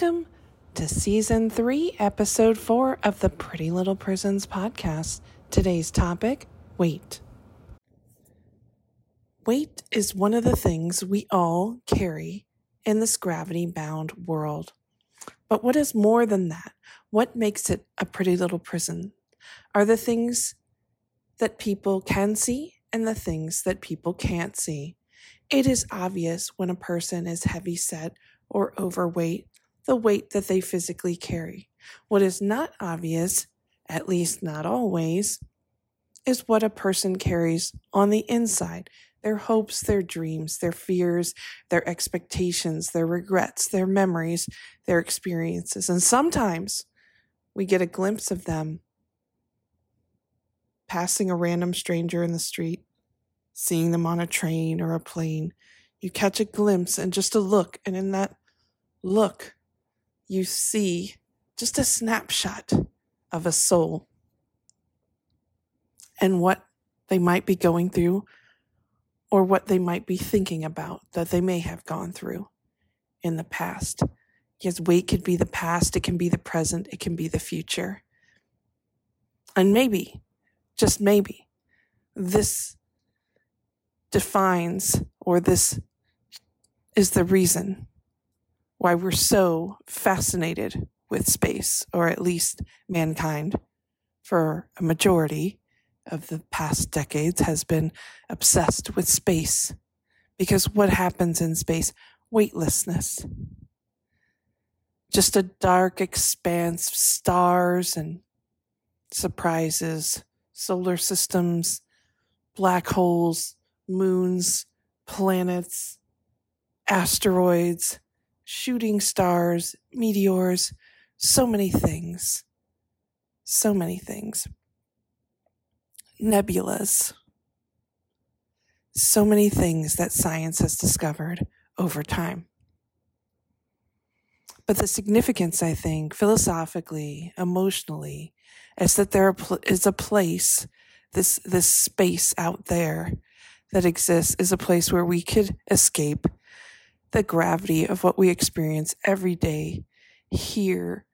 Welcome to season three, episode four of the Pretty Little Prisons podcast. Today's topic weight. Weight is one of the things we all carry in this gravity bound world. But what is more than that? What makes it a pretty little prison are the things that people can see and the things that people can't see. It is obvious when a person is heavy set or overweight, the weight that they physically carry. What is not obvious, at least not always, is what a person carries on the inside their hopes, their dreams, their fears, their expectations, their regrets, their memories, their experiences. And sometimes we get a glimpse of them passing a random stranger in the street, seeing them on a train or a plane. You catch a glimpse and just a look, and in that look, you see just a snapshot of a soul and what they might be going through or what they might be thinking about that they may have gone through in the past. Yes, weight could be the past, it can be the present, it can be the future. And maybe, just maybe, this defines or this is the reason why we're so fascinated with space, or at least mankind, for a majority of the past decades has been obsessed with space. Because what happens in space? Weightlessness. Just a dark expanse of stars and surprises, solar systems, black holes, moons, planets, asteroids, shooting stars, meteors, so many things. So many things nebulas. So many things that science has discovered over time. But the significance, I think, philosophically, emotionally, is that there is a place, this, this space out there that exists is a place where we could escape the gravity of what we experience every day here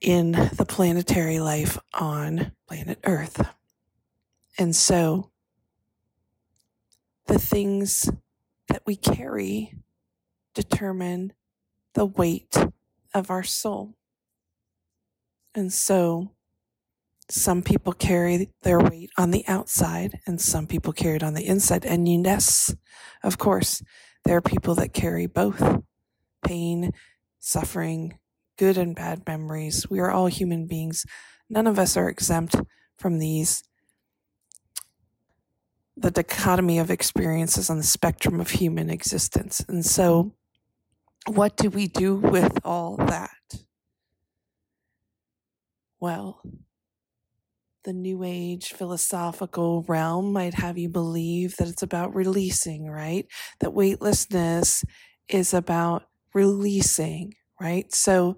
in the planetary life on planet Earth. And so the things that we carry determine the weight of our soul. And so some people carry their weight on the outside and some people carry it on the inside. And yes, of course, there are people that carry both pain, suffering, good and bad memories. We are all human beings. None of us are exempt from these. The dichotomy of experiences on the spectrum of human existence. And so, what do we do with all that? Well, the new age philosophical realm might have you believe that it's about releasing, right? That weightlessness is about releasing right? So,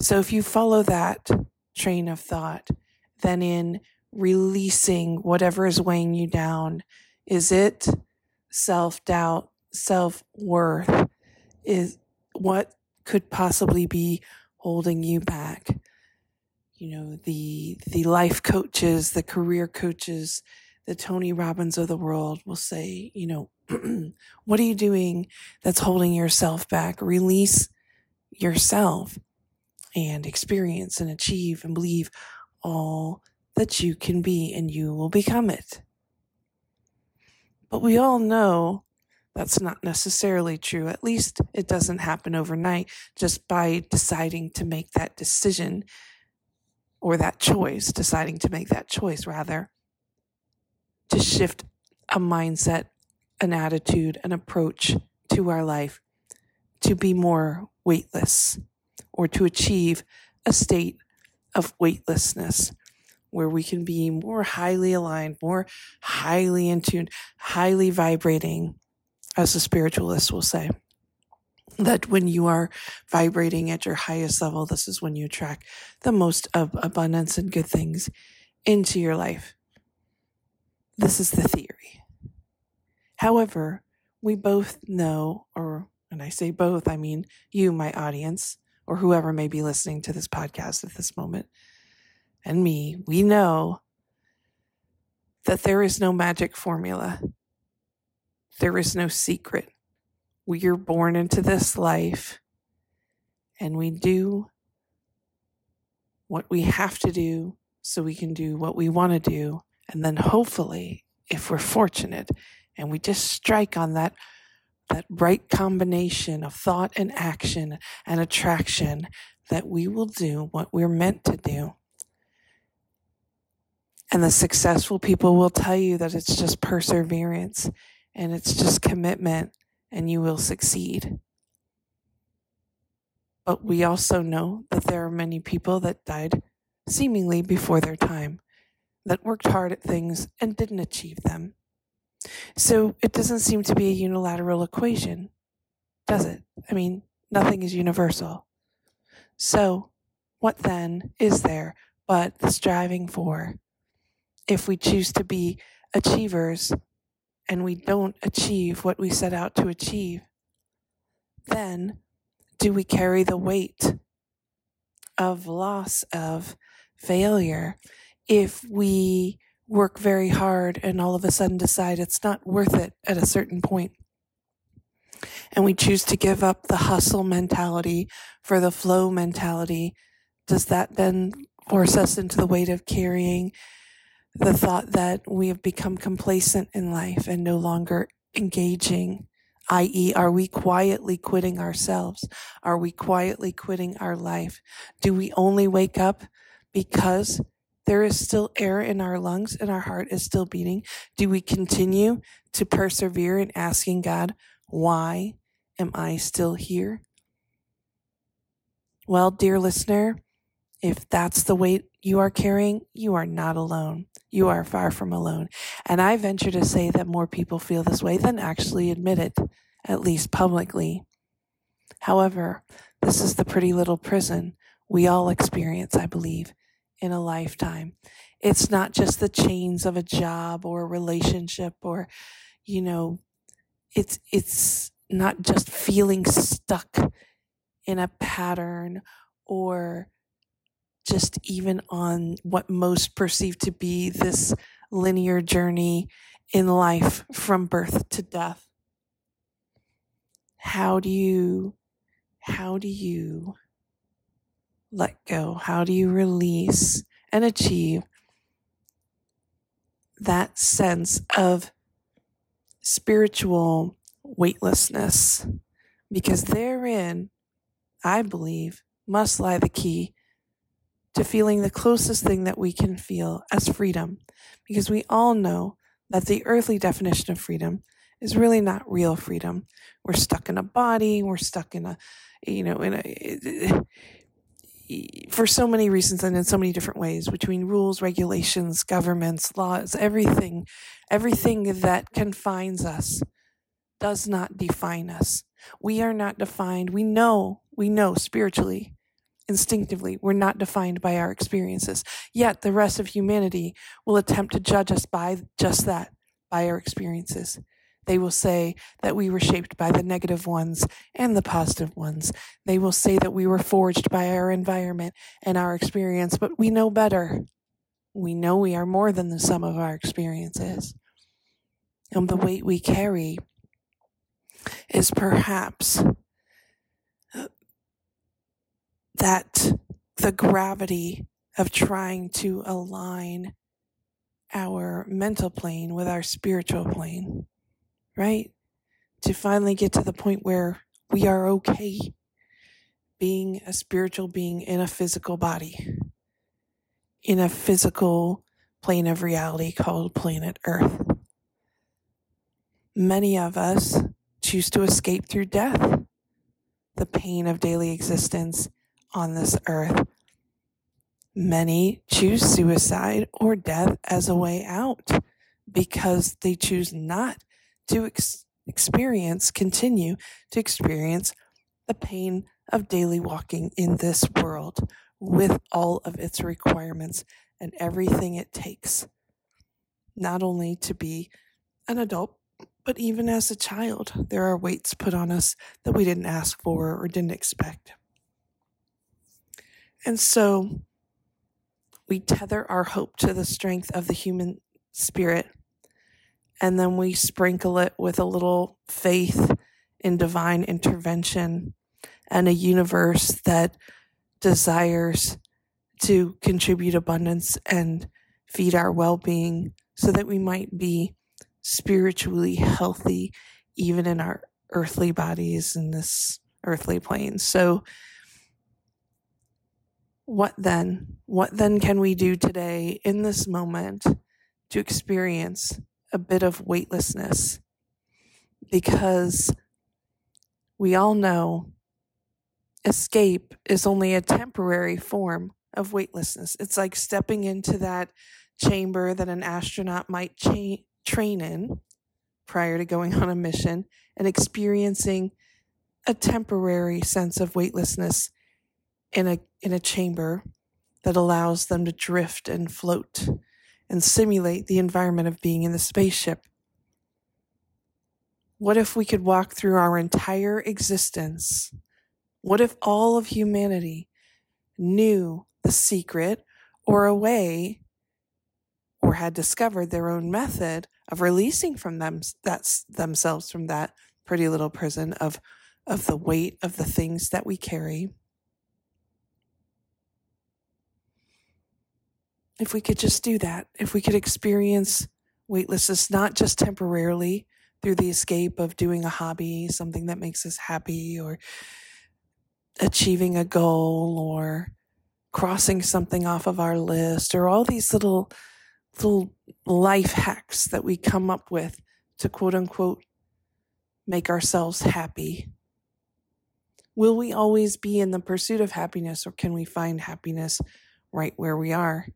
so if you follow that train of thought, then in releasing whatever is weighing you down, is it self doubt, self worth? Is what could possibly be holding you back? You know, the, the life coaches, the career coaches, the Tony Robbins of the world will say, you know, what are you doing that's holding yourself back? Release yourself and experience and achieve and believe all that you can be and you will become it. But we all know that's not necessarily true. At least it doesn't happen overnight just by deciding to make that decision or that choice, deciding to make that choice rather, to shift a mindset, an attitude, an approach to our life to be more weightless or to achieve a state of weightlessness where we can be more highly aligned, more highly in tune, highly vibrating, as the spiritualists will say. That when you are vibrating at your highest level, this is when you attract the most of abundance and good things into your life. This is the theory. However, we both know, or and I say both, I mean you, my audience, or whoever may be listening to this podcast at this moment, and me, we know that there is no magic formula. There is no secret. We are born into this life and we do what we have to do so we can do what we want to do. And then hopefully, if we're fortunate and we just strike on that that right combination of thought and action and attraction that we will do what we're meant to do. And the successful people will tell you that it's just perseverance and it's just commitment and you will succeed. But we also know that there are many people that died seemingly before their time, that worked hard at things and didn't achieve them. So it doesn't seem to be a unilateral equation, does it? I mean, nothing is universal. So, what then is there but the striving for? If we choose to be achievers and we don't achieve what we set out to achieve, then do we carry the weight of loss, of failure, if we work very hard and all of a sudden decide it's not worth it at a certain point. And we choose to give up the hustle mentality for the flow mentality. Does that then force us into the weight of carrying the thought that we have become complacent in life and no longer engaging? I.e., are we quietly quitting ourselves? Are we quietly quitting our life? Do we only wake up because there is still air in our lungs and our heart is still beating? Do we continue to persevere in asking God, why am I still here? Well, dear listener, if that's the weight you are carrying, you are not alone. You are far from alone. And I venture to say that more people feel this way than actually admit it, at least publicly. However, this is the pretty little prison we all experience, I believe in a lifetime. It's not just the chains of a job or a relationship or, you know, it's, it's not just feeling stuck in a pattern or just even on what most perceive to be this linear journey in life from birth to death. How do you, how do you let go? How do you release and achieve that sense of spiritual weightlessness? Because therein, I believe, must lie the key to feeling the closest thing that we can feel as freedom. Because we all know that the earthly definition of freedom is really not real freedom. We're stuck in a body, we're stuck in a, you know, in a, for so many reasons and in so many different ways between rules, regulations, governments, laws, everything, everything that confines us does not define us. We are not defined. We know, we know spiritually, instinctively, we're not defined by our experiences. Yet the rest of humanity will attempt to judge us by just that, by our experiences. They will say that we were shaped by the negative ones and the positive ones. They will say that we were forged by our environment and our experience, but we know better. We know we are more than the sum of our experiences. And the weight we carry is perhaps that the gravity of trying to align our mental plane with our spiritual plane right? To finally get to the point where we are okay being a spiritual being in a physical body, in a physical plane of reality called planet Earth. Many of us choose to escape through death, the pain of daily existence on this earth. Many choose suicide or death as a way out because they choose not to ex- experience, continue to experience the pain of daily walking in this world with all of its requirements and everything it takes, not only to be an adult, But even as a child, there are weights put on us that we didn't ask for or didn't expect. And so we tether our hope to the strength of the human spirit, and then we sprinkle it with a little faith in divine intervention and a universe that desires to contribute abundance and feed our well being so that we might be spiritually healthy even in our earthly bodies in this earthly plane. So, what then? What then can we do today in this moment to experience a bit of weightlessness? Because we all know escape is only a temporary form of weightlessness. It's like stepping into that chamber that an astronaut might cha- train in prior to going on a mission and experiencing a temporary sense of weightlessness in a in a chamber that allows them to drift and float and simulate the environment of being in the spaceship. What if we could walk through our entire existence? What if all of humanity knew the secret or a way or had discovered their own method of releasing from them that's themselves from that pretty little prison of of the weight of the things that we carry if we could just do that if we could experience weightlessness not just temporarily through the escape of doing a hobby something that makes us happy or achieving a goal or crossing something off of our list or all these little little life hacks that we come up with to quote unquote make ourselves happy. Will we always be in the pursuit of happiness or can we find happiness right where we are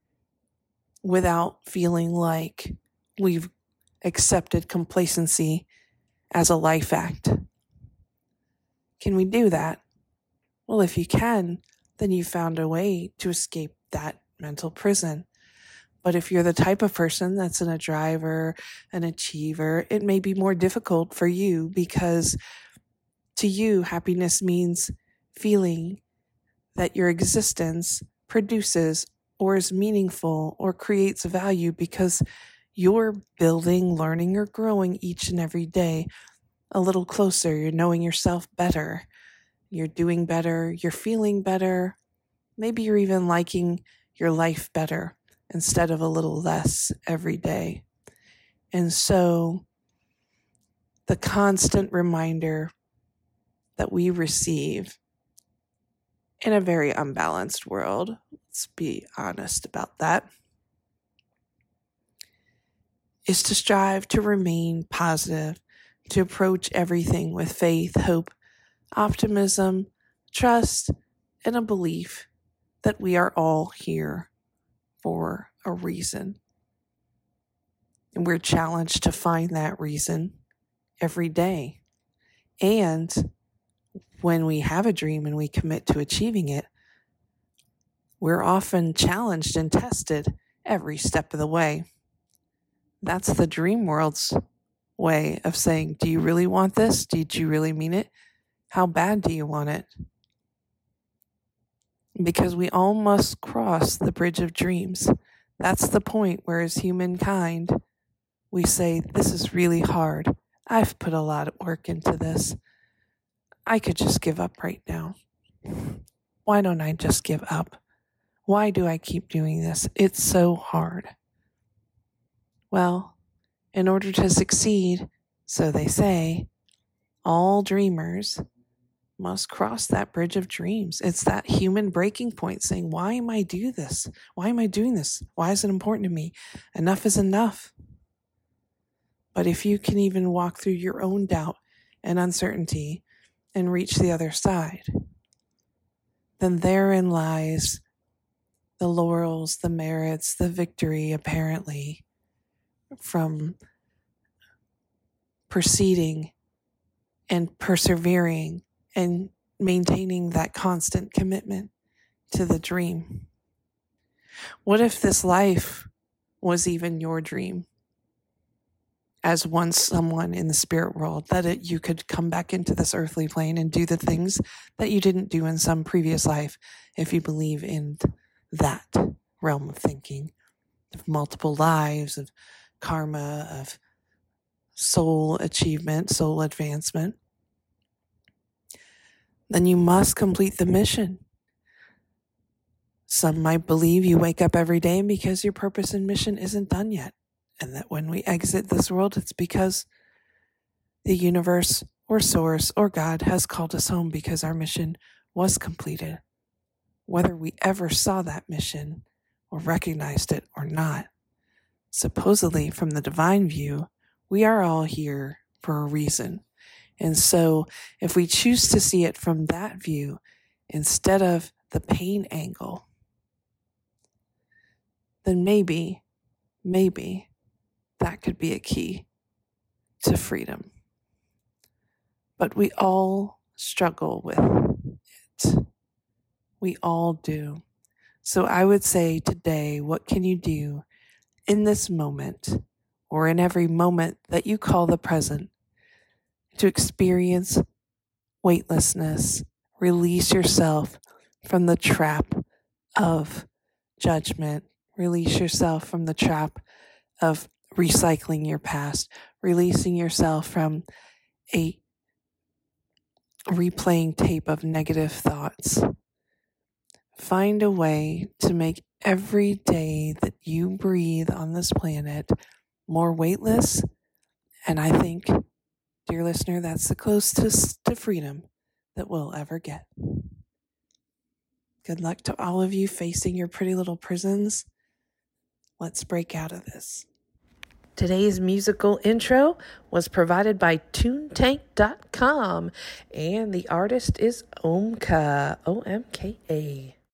without feeling like we've accepted complacency as a life act can we do that well if you can then you found a way to escape that mental prison. But if you're the type of person that's in a driver, an achiever, it may be more difficult for you because to you, happiness means feeling that your existence produces or is meaningful or creates value because you're building, learning, or growing each and every day a little closer. You're knowing yourself better you're doing better, you're feeling better. Maybe you're even liking your life better instead of a little less every day. And so, the constant reminder that we receive in a very unbalanced world, let's be honest about that, is to strive to remain positive, to approach everything with faith, hope, optimism, trust, and a belief that we are all here for a reason. And we're challenged to find that reason every day. And when we have a dream and we commit to achieving it, we're often challenged and tested every step of the way. That's the dream world's way of saying, Do you really want this? Did you really mean it? How bad do you want it? Because we all must cross the bridge of dreams. That's the point where, as humankind, we say, This is really hard. I've put a lot of work into this. I could just give up right now. Why don't I just give up? Why do I keep doing this? It's so hard. Well, in order to succeed, so they say, all dreamers must cross that bridge of dreams. It's that human breaking point saying, Why am I do this? Why am I doing this? Why is it important to me? Enough is enough. But if you can even walk through your own doubt and uncertainty and reach the other side, then therein lies the laurels, the merits, the victory, apparently, from proceeding and persevering and maintaining that constant commitment to the dream. What if this life was even your dream? as once someone in the spirit world, that it, you could come back into this earthly plane and do the things that you didn't do in some previous life if you believe in that realm of thinking, of multiple lives, of karma, of soul achievement, soul advancement, then you must complete the mission. Some might believe you wake up every day because your purpose and mission isn't done yet, and that when we exit this world, it's because the universe or source or God has called us home because our mission was completed. Whether we ever saw that mission or recognized it or not, supposedly from the divine view, we are all here for a reason. And so, if we choose to see it from that view instead of the pain angle, then maybe, maybe that could be a key to freedom. But we all struggle with it. We all do. So I would say today, what can you do in this moment or in every moment that you call the present to experience weightlessness, release yourself from the trap of judgment, release yourself from the trap of recycling your past, releasing yourself from a replaying tape of negative thoughts. Find a way to make every day that you breathe on this planet more weightless. And I think, dear listener, that's the closest to freedom that we'll ever get. Good luck to all of you facing your pretty little prisons. Let's break out of this. Today's musical intro was provided by TuneTank.com, and the artist is Omka, O M K A.